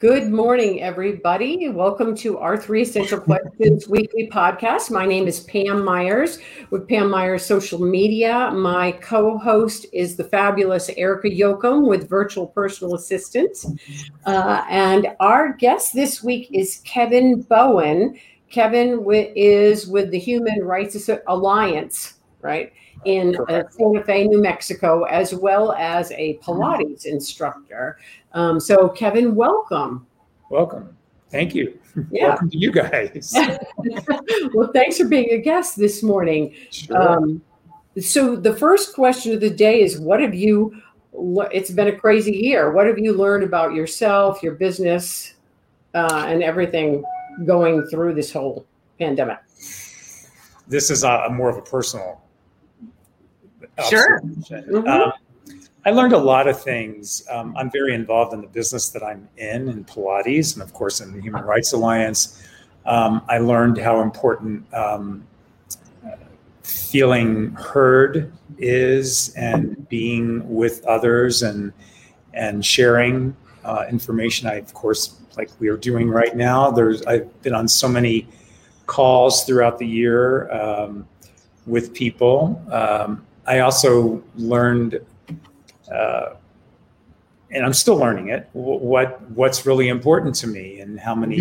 Good morning, everybody. Welcome to our Three Essential Questions weekly podcast. My name is Pam Myers with Pam Myers Social Media. My co host is the fabulous Erica Yoakum with Virtual Personal Assistant. Uh, and our guest this week is Kevin Bowen. Kevin is with the Human Rights Alliance, right, in uh, Santa Fe, New Mexico, as well as a Pilates instructor. Um, so, Kevin, welcome. Welcome. Thank you. Yeah. Welcome to you guys. well, thanks for being a guest this morning. Sure. Um, so, the first question of the day is What have you, it's been a crazy year. What have you learned about yourself, your business, uh, and everything going through this whole pandemic? this is a, a more of a personal. Sure. Mhm. Um, I learned a lot of things. Um, I'm very involved in the business that I'm in, in Pilates, and of course in the Human Rights Alliance. Um, I learned how important um, feeling heard is, and being with others, and and sharing uh, information. I, of course, like we are doing right now. There's I've been on so many calls throughout the year um, with people. Um, I also learned, uh, and I'm still learning it. wh- What what's really important to me, and how many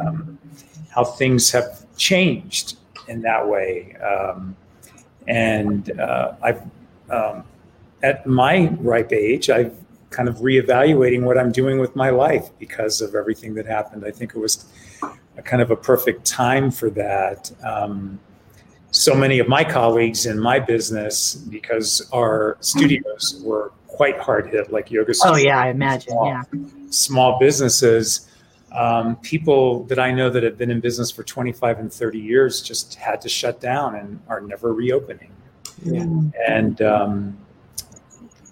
um, how things have changed in that way. Um, and uh, I've um, at my ripe age, I've kind of reevaluating what I'm doing with my life because of everything that happened. I think it was a kind of a perfect time for that. Um, so many of my colleagues in my business, because our studios were quite hard hit, like yoga. Studios. Oh yeah, I imagine. small, Yeah. small businesses. Um, people that I know that have been in business for 25 and 30 years just had to shut down and are never reopening. Yeah. And um,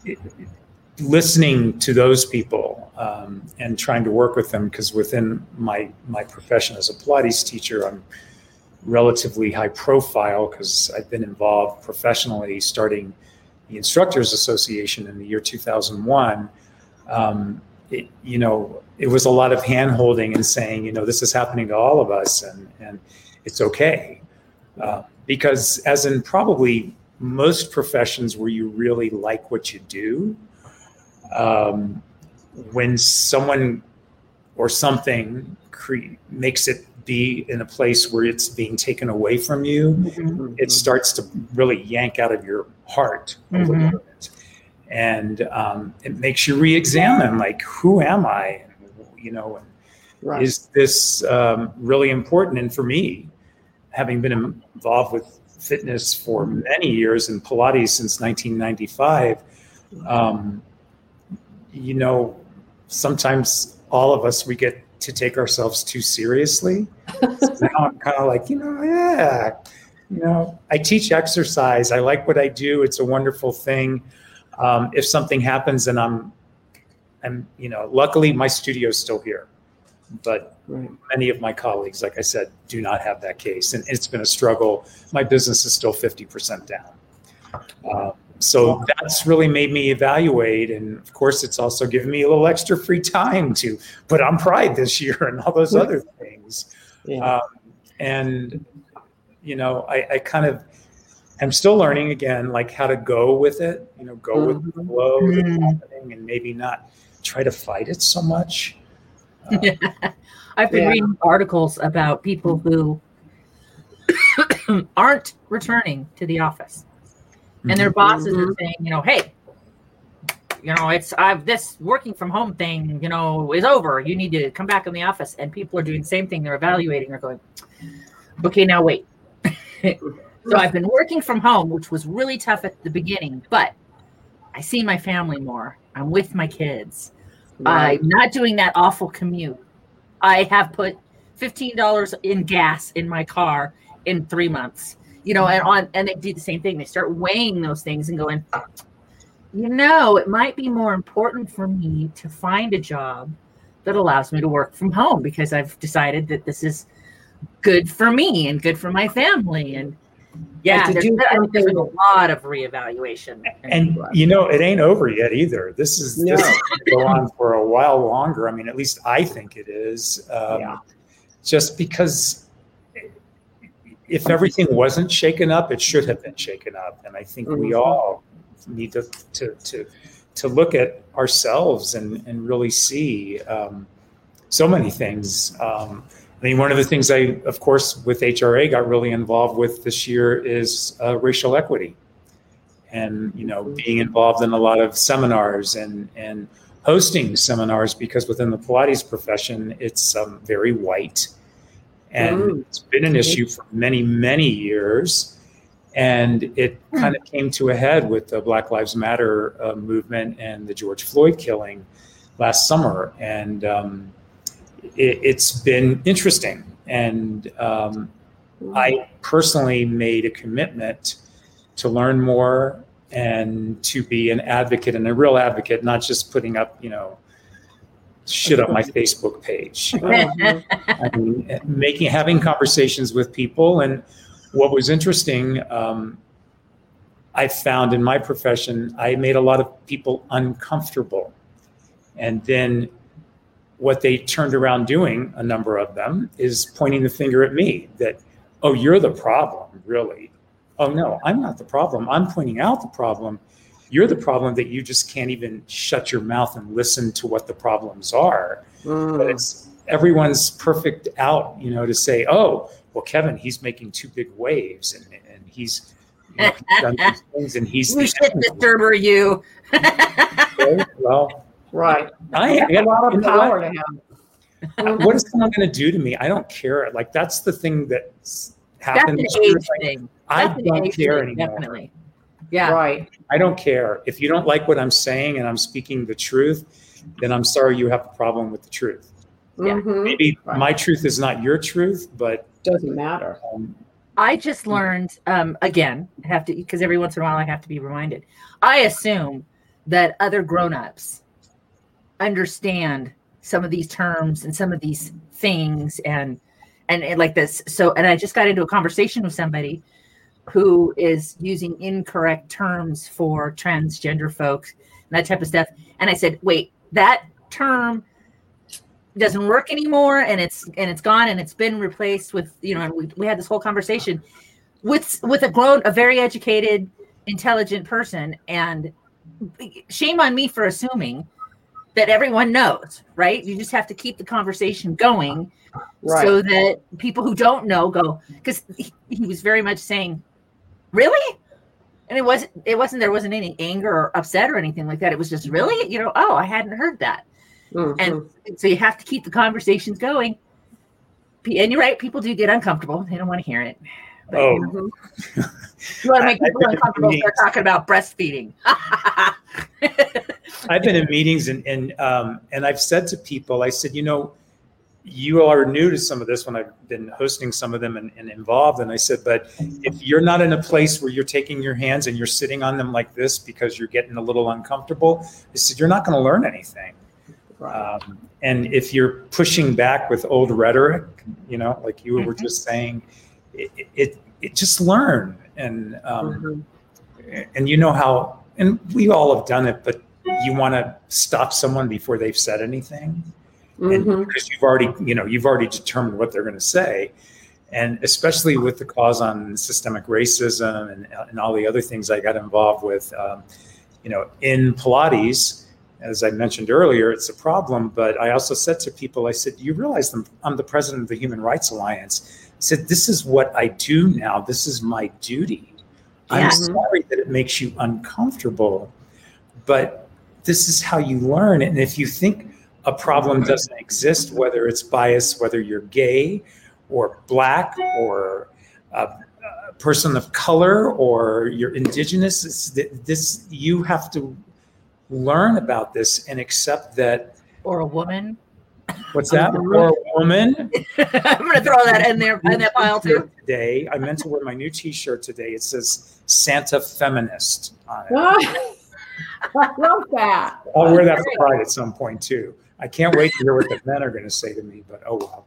it- listening to those people um, and trying to work with them, because within my my profession as a Pilates teacher, I'm relatively high profile because I've been involved professionally starting the Instructors Association in the year 2001. Um, it, you know, it was a lot of hand holding and saying, you know, this is happening to all of us and, and it's okay. Uh, because, as in probably most professions where you really like what you do, um, when someone or something cre- makes it be in a place where it's being taken away from you, Mm-hmm. it starts to really yank out of your heart Mhm. bit. And um, it makes you re-examine, like, who am I? You know, and Right. is this um, really important? And for me, having been involved with fitness for many years and Pilates since 1995, um, you know, sometimes all of us we get to take ourselves too seriously. so now I'm kind of like, you know, yeah, you know, I teach exercise. I like what I do. It's a wonderful thing. Um, if something happens and I'm, I'm, you know, luckily my studio's still here, but Right. many of my colleagues, like I said, do not have that case, and it's been a struggle. My business is still fifty percent down. Uh, so that's really made me evaluate, and of course, it's also given me a little extra free time to put on Pride this year and all those other things. Yeah. Um, and you know, I, I kind of i'm still learning again, like how to go with it. You know, go with the Mhm. flow Mhm. happening, and maybe not try to fight it so much. Uh, I've been Yeah. reading articles about people who aren't returning to the office, and their bosses are Mhm. saying, you know, hey, you know, it's I've this working from home thing, you know, is over. You need to come back in the office, and people are doing the same thing. They're evaluating. They're going, okay, now wait. so I've been working from home, which was really tough at the beginning, but I see my family more. I'm with my kids. Right. I'm not doing that awful commute. I have put fifteen dollars in gas in my car in three months. You know, and on and they do the same thing. They start weighing those things and going, you know, it might be more important for me to find a job that allows me to work from home because I've decided that this is good for me and good for my family. And yeah, to there's, do I there's a lot of reevaluation. And you know, it ain't over yet either. This is No. this is gonna go on for a while longer. I mean, at least I think it is. Um, Yeah. Just because if everything wasn't shaken up, it should have been shaken up. And I think we Mhm. all need to to to to look at ourselves and and really see um, so many things. Um, I mean, one of the things I, of course, with HRA got really involved with this year is uh, racial equity, and you know, being involved in a lot of seminars and and hosting seminars because within the Pilates profession, it's um, very white, and Mm. it's been an issue for many many years. And it kind of came to a head with the Black Lives Matter uh, movement and the George Floyd killing last summer. And um, it, it's been interesting. And um, I personally made a commitment to learn more and to be an advocate and a real advocate, not just putting up, you know, shit on my Facebook page. I mean, making having conversations with people. And what was interesting, um, I found in my profession, I made a lot of people uncomfortable, and then what they turned around doing, a number of them, is pointing the finger at me that, oh, you're the problem, really. Oh no, I'm not the problem. I'm pointing out the problem. You're the problem that you just can't even shut your mouth and listen to what the problems are but Mm. it's everyone's perfect out, you know, to say, oh, well, Kevin, he's making two big waves and, and he's, you know, he's done these things and he's you shit disturber you. well, Right. I, a lot of power to have. what is someone going to do to me? I don't care. Like that's the thing that's That's happened. an age like, thing. I That's don't care thing, anymore. Definitely. Yeah. Right. I don't care. If you don't like what I'm saying and I'm speaking the truth, then I'm sorry you have a problem with the truth. Yeah. Mhm. Maybe Right. my truth is not your truth, but Doesn't matter. um, I just learned um, again. I have to because every once in a while I have to be reminded. I assume that other grown-ups understand some of these terms and some of these things and and, and like this. So and I just got into a conversation with somebody who is using incorrect terms for transgender folks and that type of stuff. And I said, wait, that term doesn't work anymore and it's and it's gone and it's been replaced with you know and we, we had this whole conversation with with a grown a very educated intelligent person and shame on me for assuming that everyone knows right you just have to keep the conversation going Right. so that people who don't know go because he, he was very much saying really? And it wasn't it wasn't there wasn't any anger or upset or anything like that. It was just really? You know oh i hadn't heard that. Mhm. and so you have to keep the conversations going. And you're right people do get uncomfortable. They don't want to hear it. But, oh, you, want to make people uncomfortable start talking about breastfeeding. I've been in meetings and and um, and I've said to people, I said, you know, you are new to some of this when I've been hosting some of them and, and involved. And I said, but if you're not in a place where you're taking your hands and you're sitting on them like this because you're getting a little uncomfortable, I said, you're not going to learn anything. Right. Um, and if you're pushing back with old rhetoric, you know, like you were Mhm. just saying, it, it, it just learn. And, um, Mhm. and you know how, and we all have done it, but you want to stop someone before they've said anything. And Mhm. because you've already, you know, you've already determined what they're going to say. And especially with the cause on systemic racism and, and all the other things I got involved with, um, you know, in Pilates, as I mentioned earlier, it's a problem. But I also said to people, I said, you realize I'm, I'm the president of the Human Rights Alliance. I said, this is what I do now. This is my duty. I'm sorry that it makes you uncomfortable, but this is how you learn. And if you think a problem doesn't exist, whether it's bias, whether you're gay or black or a, a person of color or you're indigenous, it's, th- this you have to learn about this and accept that or a woman. What's that? Or a woman? I'm going to throw that in there in that pile too. Today, I meant to wear my new T-shirt today. It says Santa Feminist on it. I love that. I'll wear that for Pride at some point too. I can't wait to hear what the men are going to say to me. But oh well.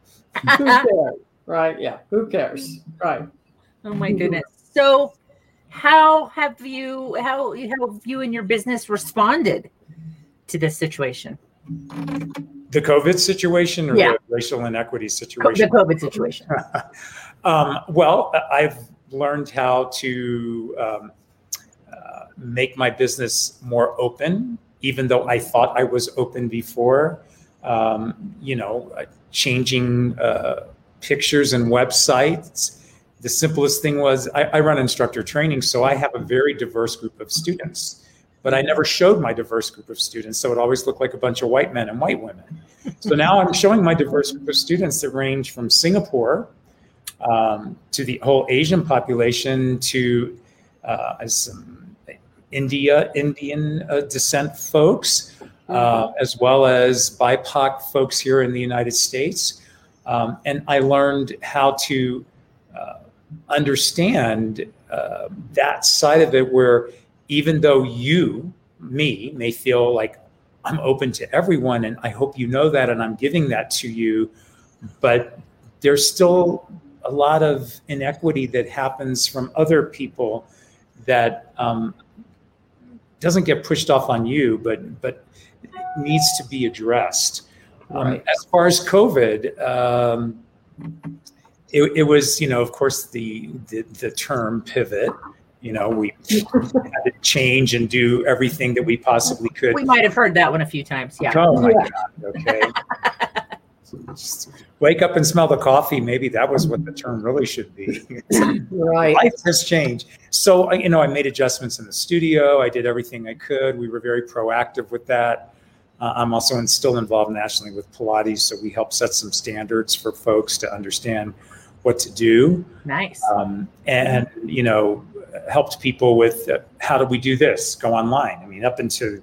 Who cares? Right? Yeah. Who cares? Right. Oh my goodness. So, how have you how how have you and your business responded to this situation? The COVID situation or Yeah. the racial inequity situation? The? COVID situation. um, well, I've learned how to um, make my business more open, even though I thought I was open before. Um, you know, uh, changing uh, pictures and websites. The simplest thing was I, I run instructor training, so I have a very diverse group of students. But I never showed my diverse group of students, so it always looked like a bunch of white men and white women. So now I'm showing my diverse group of students that range from Singapore um, to the whole Asian population to uh, some India, Indian uh, descent folks, uh, as well as BIPOC folks here in the United States. Um, and I learned how to uh, understand uh, that side of it where even though you, me, may feel like I'm open to everyone, and I hope you know that, and I'm giving that to you, but there's still a lot of inequity that happens from other people that um, doesn't get pushed off on you, but but needs to be addressed. Um, as far as COVID, um, it, it was you know of course the the, the term pivot. You know we had to change and do everything that we possibly could. We might have heard that one a few times. Yeah. Oh my Yeah. God. Okay. Just wake up and smell the coffee. Maybe that was what the term really should be. Right. Life has changed. So, you know, I made adjustments in the studio. I did everything I could. We were very proactive with that. Uh, I'm also in, still involved nationally with Pilates. So we help set some standards for folks to understand what to do Nice. um, and you know helped people with uh, how do we do this go online i mean up until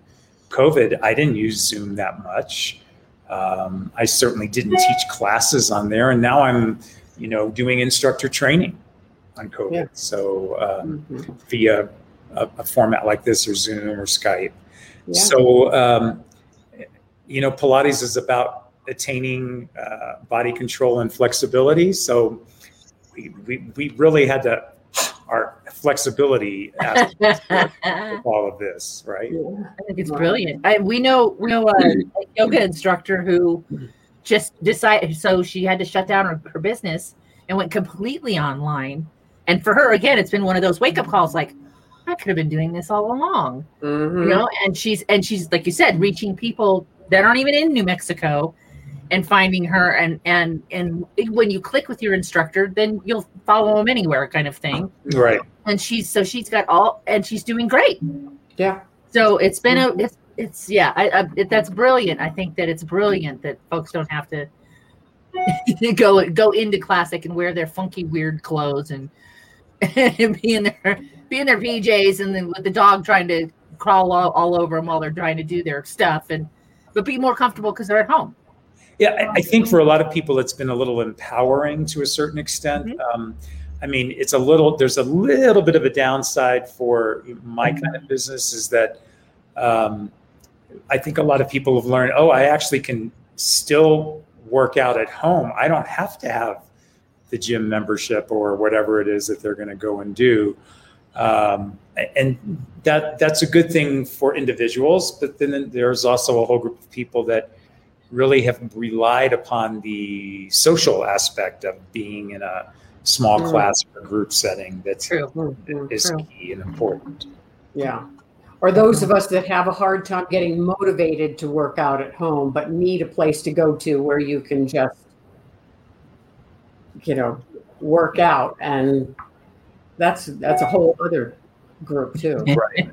covid i didn't use zoom that much um, i certainly didn't teach classes on there and now i'm you know doing instructor training on covid Yeah. so um, Mhm. via a, a format like this or zoom or skype Yeah. so, um, you know, Pilates is about attaining uh, body control and flexibility. So, we, we, we really had to flexibility aspect all of this, right? I think it's brilliant. I, we know we know a, a yoga instructor who just decided. So she had to shut down her, her business and went completely online. And for her, again, it's been one of those wake up calls. Like I could have been doing this all along. Mhm. you know and she's and she's like you said reaching people that aren't even in new mexico and finding her and and and when you click with your instructor then you'll follow them anywhere kind of thing Right. And she's so she's got all and she's doing great Yeah. so it's been a it's it's yeah I, I it, that's brilliant i think that it's brilliant that folks don't have to go go into classic and wear their funky weird clothes and, and be in their be in their pjs and then with the dog trying to crawl all, all over them while they're trying to do their stuff and but be more comfortable because they're at home Yeah, I, I think for a lot of people, it's been a little empowering to a certain extent. Um, I mean, it's a little. There's a little bit of a downside for my kind of business is that um, I think a lot of people have learned. Oh, I actually can still work out at home. I don't have to have the gym membership or whatever it is that they're going to go and do. Um, and that that's a good thing for individuals, but then there's also a whole group of people that really have relied upon the social aspect of being in a small Mm. class or group setting that's true Mhm. is True. key and important. Yeah. Or those of us that have a hard time getting motivated to work out at home, but need a place to go to where you can just, you know, work out. And that's that's a whole other group too. Right.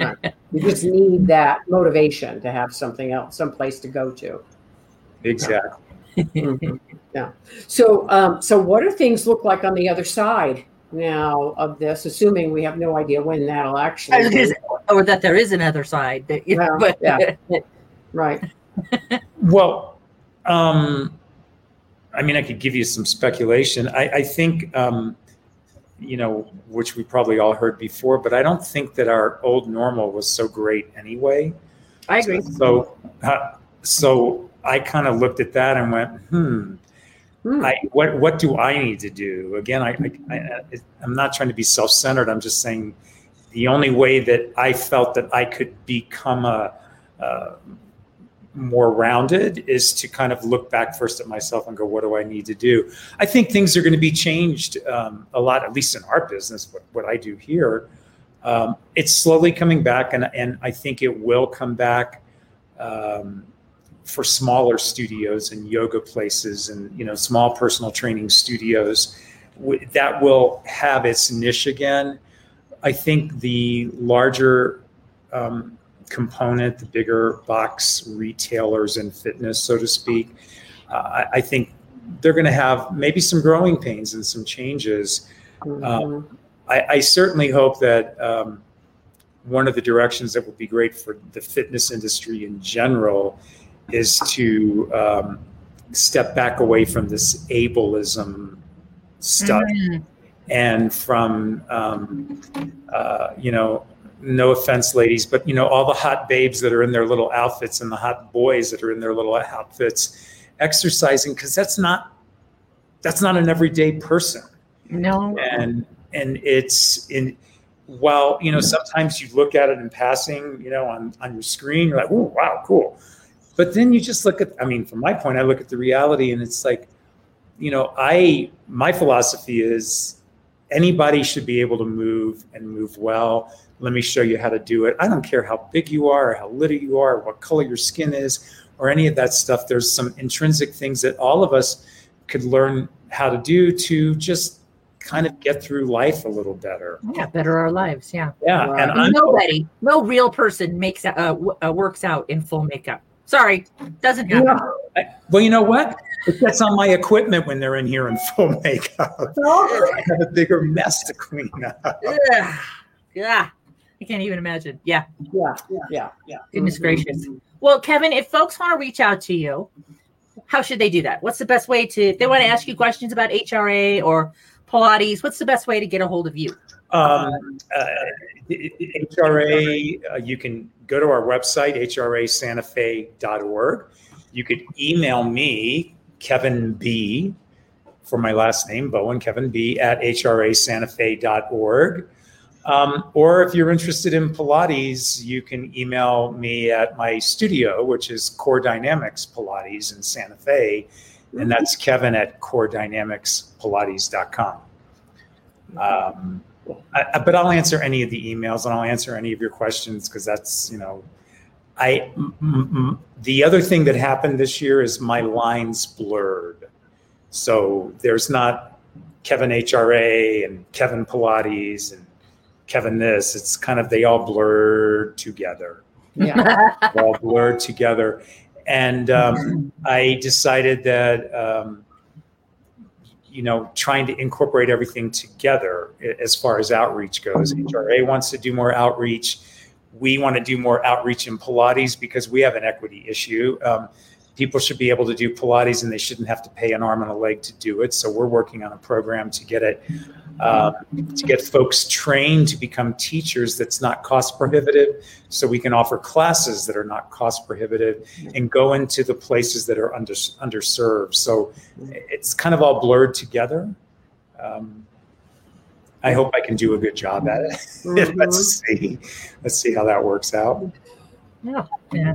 Right. You just need that motivation to have something else, some place to go to. Exactly. Mhm. Yeah. So, um, so what do things look like on the other side now of this? Assuming we have no idea when that'll actually. I was gonna be. say, or that there is another side that you Well, but yeah. Right. Well, um, I mean, I could give you some speculation. I, I think, um, you know, which we probably all heard before, but I don't think that our old normal was so great anyway. I agree. So, uh, so I kind of looked at that and went, hmm. Hmm. I, what what do I need to do? Again, I, I, I I'm not trying to be self-centered. I'm just saying the only way that I felt that I could become a, uh, more rounded is to kind of look back first at myself and go, what do I need to do? I think things are going to be changed um, a lot, at least in our business, what, what I do here. Um, it's slowly coming back, and, and I think it will come back um, for smaller studios and yoga places and you know small personal training studios w- that will have its niche again. I think the larger um, component, the bigger box retailers and fitness, so to speak, uh, I, think they're going to have maybe some growing pains and some changes. Mhm. I, I certainly hope that um, one of the directions that would be great for the fitness industry in general is to um, step back away from this ableism stuff Mhm. and from um, uh, you know no offense ladies but you know all the hot babes that are in their little outfits and the hot boys that are in their little outfits exercising because that's not that's not an everyday person No. and and it's in while you know sometimes you look at it in passing you know on on your screen you're like oh wow cool but then you just look at i mean from my point i look at the reality and it's like you know i my philosophy is anybody should be able to move and move well let me show you how to do it i don't care how big you are or how little you are or what color your skin is or any of that stuff there's some intrinsic things that all of us could learn how to do to just kind of get through life a little better Yeah, better our lives. Yeah. yeah Right. and i'm Nobody, no real person makes uh, w- uh, works out in full makeup. Sorry, doesn't happen. Yeah. well you know what it gets on my equipment when they're in here in full makeup i have a bigger mess to clean up Ugh. Yeah. I can't even imagine. Yeah. Yeah, yeah, yeah. Goodness Mhm. gracious. Well, Kevin, if folks want to reach out to you, how should they do that? What's the best way to, if they want to ask you questions about HRA or Pilates, what's the best way to get a hold of you? Um, uh, HRA, uh, you can go to our website, hrasantafe.org. You could email me, Kevin B, for my last name, Bowen, Kevin B, at hrasantafe.org. Um, or if you're interested in Pilates, you can email me at my studio, which is Core Dynamics Pilates in Santa Fe. And that's Kevin at coredynamicspilates.com. Um, I, but I'll answer any of the emails and I'll answer any of your questions because that's you know, I m- m- the other thing that happened this year is my lines blurred, so there's not Kevin HRA and Kevin Pilates and Kevin this. It's kind of they all blurred together Yeah. all blurred together. And um, I decided that, um, you know, trying to incorporate everything together as far as outreach goes. HRA wants to do more outreach. We want to do more outreach in Pilates because we have an equity issue. Um, people should be able to do Pilates and they shouldn't have to pay an arm and a leg to do it. So we're working on a program to get it um, to get folks trained to become teachers that's not cost prohibitive so we can offer classes that are not cost prohibitive and go into the places that are under, underserved so it's kind of all blurred together um, i hope i can do a good job at it let's see let's see how that works out Yeah. yeah.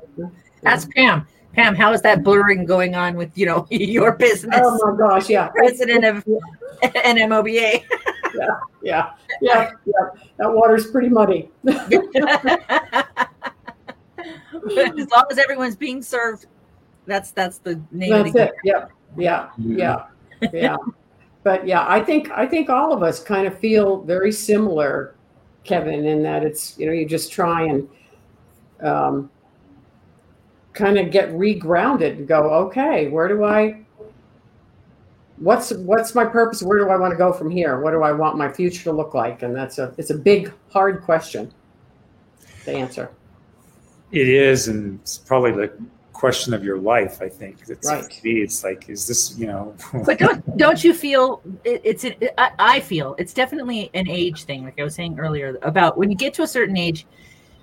Ask Pam. Pam, how is that blurring going on with, you know, your business? Oh my gosh, yeah. President of NMOBA. Yeah, yeah, yeah. That water's pretty muddy. as long as everyone's being served, that's that's the name That's of the it. Yep. Yeah, yeah, yeah. But yeah, I think I think all of us kind of feel very similar, Kevin, in that it's you know you just try and um, kind of get regrounded and go, okay, where do I? What's what's my purpose? Where do I want to go from here? What do I want my future to look like? And that's a it's a big hard question to answer. It is, and it's probably the question of your life. I think it's Right. it's like, is this you know? But don't don't you feel it, it's an, I, I feel it's definitely an age thing, like I was saying earlier about when you get to a certain age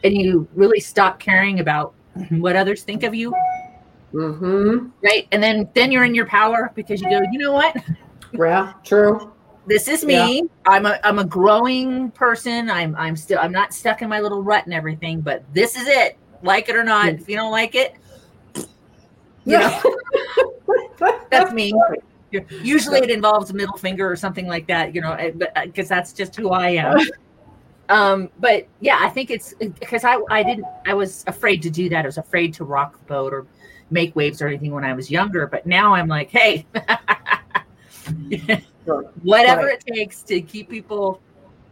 and you really stop caring about what others think of you, Mm-hmm. right? And then then you're in your power because you go, you know what? Yeah, true. This is me. I'm a I'm a growing person. I'm I'm still I'm not stuck in my little rut and everything, but this is it. Like it or not. If you don't like it, you know, that's me. Usually it involves a middle finger or something like that, you know, eh, because that's just who I am. Um, but yeah, I think it's because I I didn't I was afraid to do that. I was afraid to rock the boat or make waves or anything when I was younger. But now I'm like, hey, Sure. whatever Right. it takes to keep people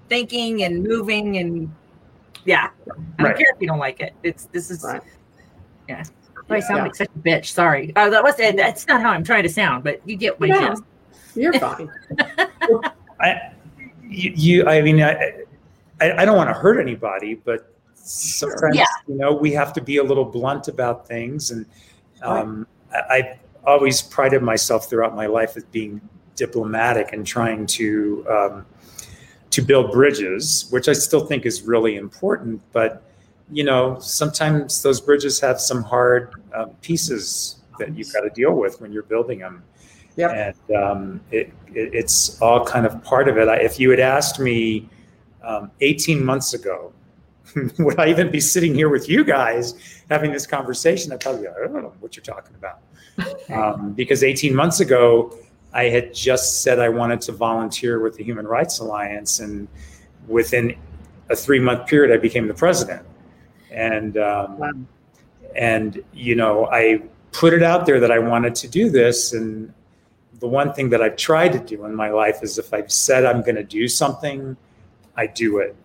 thinking and moving and yeah, I don't Right. care if you don't like it. It's this is Right. yeah. I sound Yeah. like such a bitch. Sorry. Uh, that was that's not how I'm trying to sound, but you get my No. gist. You're fine. I, you, you I mean, I, I, I don't want to hurt anybody, but sometimes, Yeah. you know, we have to be a little blunt about things. And um, I, I've always prided myself throughout my life as being diplomatic and trying to um, to build bridges, which I still think is really important. But you know, sometimes those bridges have some hard um, pieces that you've got to deal with when you're building them Yep. and um, it, it, it's all kind of part of it. I, if you had asked me um, 18 months ago, would I even be sitting here with you guys having this conversation? I'd probably be like, I don't know what you're talking about. Um, because 18 months ago, I had just said I wanted to volunteer with the Human Rights Alliance, and within a three month period, I became the president. And um, Wow. and you know, I put it out there that I wanted to do this, and the one thing that I've tried to do in my life is if I've said I'm going to do something, I do it.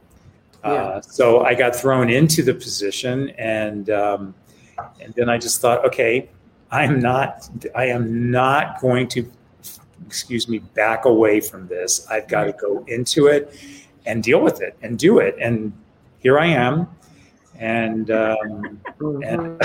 Yeah. Uh, so I got thrown into the position, and um, and then I just thought, okay, I'm not, I am not going to, excuse me, back away from this. I've got to go into it and deal with it and do it. And here I am, and. Um, Mhm.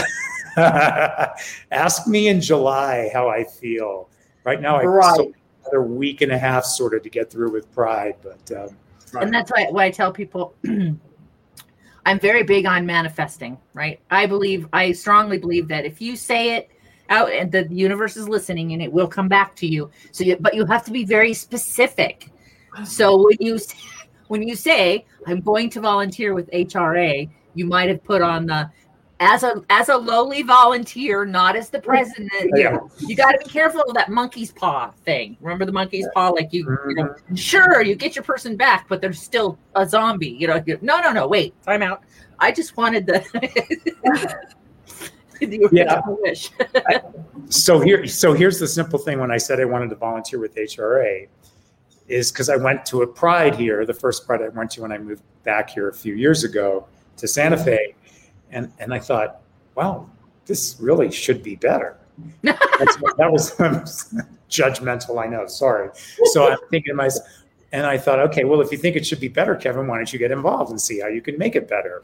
Ask me in July how I feel. Right now, I Right. still another week and a half sort of to get through with Pride, but um, and that's why, why I tell people I'm very big on manifesting, right? I believe, I strongly believe that if you say it out and the universe is listening and it will come back to you. So, you, but you have to be very specific. So when you when you say I'm going to volunteer with HRA, you might have put on the as a as a lowly volunteer, not as the president. You, you got to be careful of that monkey's paw thing. Remember the monkey's paw? Like you, you know, mm-hmm. sure you get your person back, but they're still a zombie. You know, you- no, no, no. Wait, time out. I just wanted the. the Yeah. original wish. so here, so here's the simple thing. When I said I wanted to volunteer with HRA, is because I went to a Pride here, the first Pride I went to when I moved back here a few years ago to Santa mm-hmm. Fe, and and I thought, wow, this really should be better. That's, that was judgmental, I know. Sorry. So I'm thinking to myself, and I thought, okay, well, if you think it should be better, Kevin, why don't you get involved and see how you can make it better?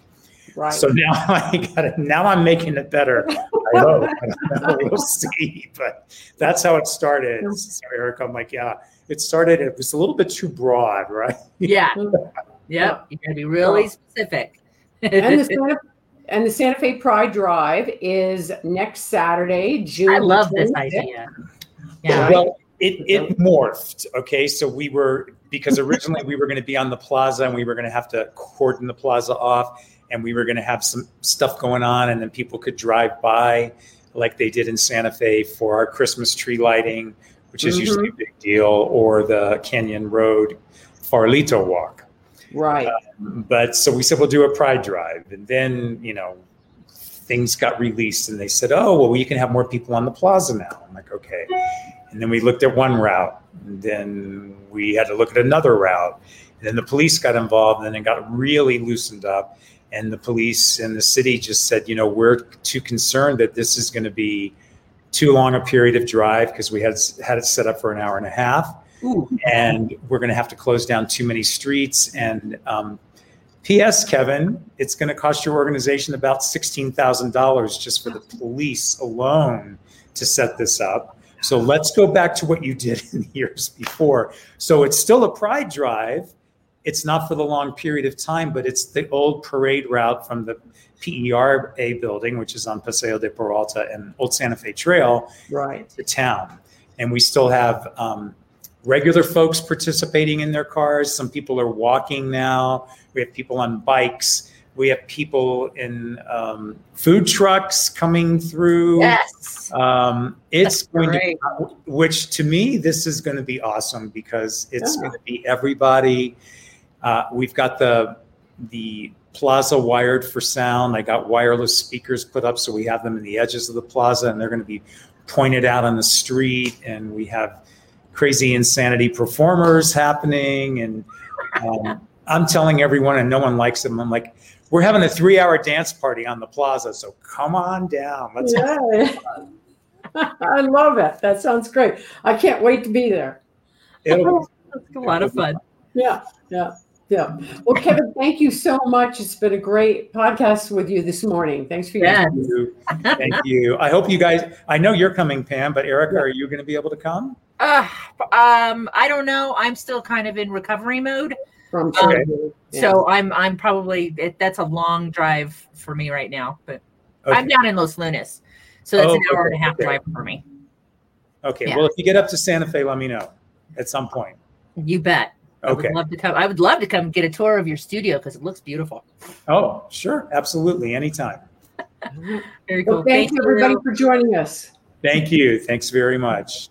Right. So now I got it. Now I'm making it better. I hope. we'll see. But that's how it started. So Eric, I'm like, yeah, it started. It was a little bit too broad, right? yeah. Yep. You gotta be really specific. and the Santa and the Santa Fe Pride Drive is next Saturday, June. I love this idea. Yeah. Well, it, it morphed. Okay. So we were, because originally we were going to be on the plaza and we were going to have to cordon the plaza off and we were going to have some stuff going on and then people could drive by like they did in Santa Fe for our Christmas tree lighting, which is usually mm-hmm. a big deal, or the Canyon Road Farolito walk. Right. Uh, But so we said, we'll do a pride drive. And then, you know, things got released and they said, oh, well, you can have more people on the plaza now. I'm like, okay. And then we looked at one route. And then we had to look at another route. And then the police got involved and then it got really loosened up. And the police and the city just said, you know, we're too concerned that this is going to be too long a period of drive because we had had it set up for an hour and a half Ooh. and we're going to have to close down too many streets and um, P.S. Kevin, it's going to cost your organization about $16,000 just for the police alone to set this up. So let's go back to what you did in the years before. So it's still a pride drive. It's not for the long period of time, but it's the old parade route from the PERA building, which is on Paseo de Peralta and Old Santa Fe Trail, right to town. And we still have um, regular folks participating in their cars. Some people are walking now. We have people on bikes. We have people in um, food trucks coming through. Yes. Um, it's That's going great. to, which to me, this is going to be awesome because it's Yeah. going to be everybody. Uh, we've got the the plaza wired for sound. I got wireless speakers put up, so we have them in the edges of the plaza, and they're going to be pointed out on the street. And we have crazy insanity performers happening, and um, I'm telling everyone, and no one likes them. I'm like, we're having a three-hour dance party on the plaza, so come on down. Let's yeah. I love it. That sounds great. I can't wait to be there. it'll, That's a lot of fun. Yeah, yeah, yeah. Well, Kevin, thank you so much. It's been a great podcast with you this morning. Thanks for your Yeah. Thank you. Thank you. I hope you guys. I know you're coming, Pam, but Erica, are you going to be able to come? Uh, um, I don't know. I'm still kind of in recovery mode, from Okay. Yeah. so I'm I'm probably it, that's a long drive for me right now. But Okay. I'm down in Los Lunas, so that's Oh, an hour and a half okay. drive for me. Okay. yeah. Well, if you get up to Santa Fe, let me know at some point. You bet. I Okay. would love to come. I would love to come get a tour of your studio because it looks beautiful. Oh, sure. Absolutely. Anytime. Very cool. Well, thank you, everybody, for joining us. Thank you. Thanks very much.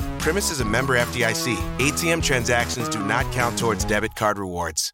Premise is a member FDIC. ATM transactions do not count towards debit card rewards.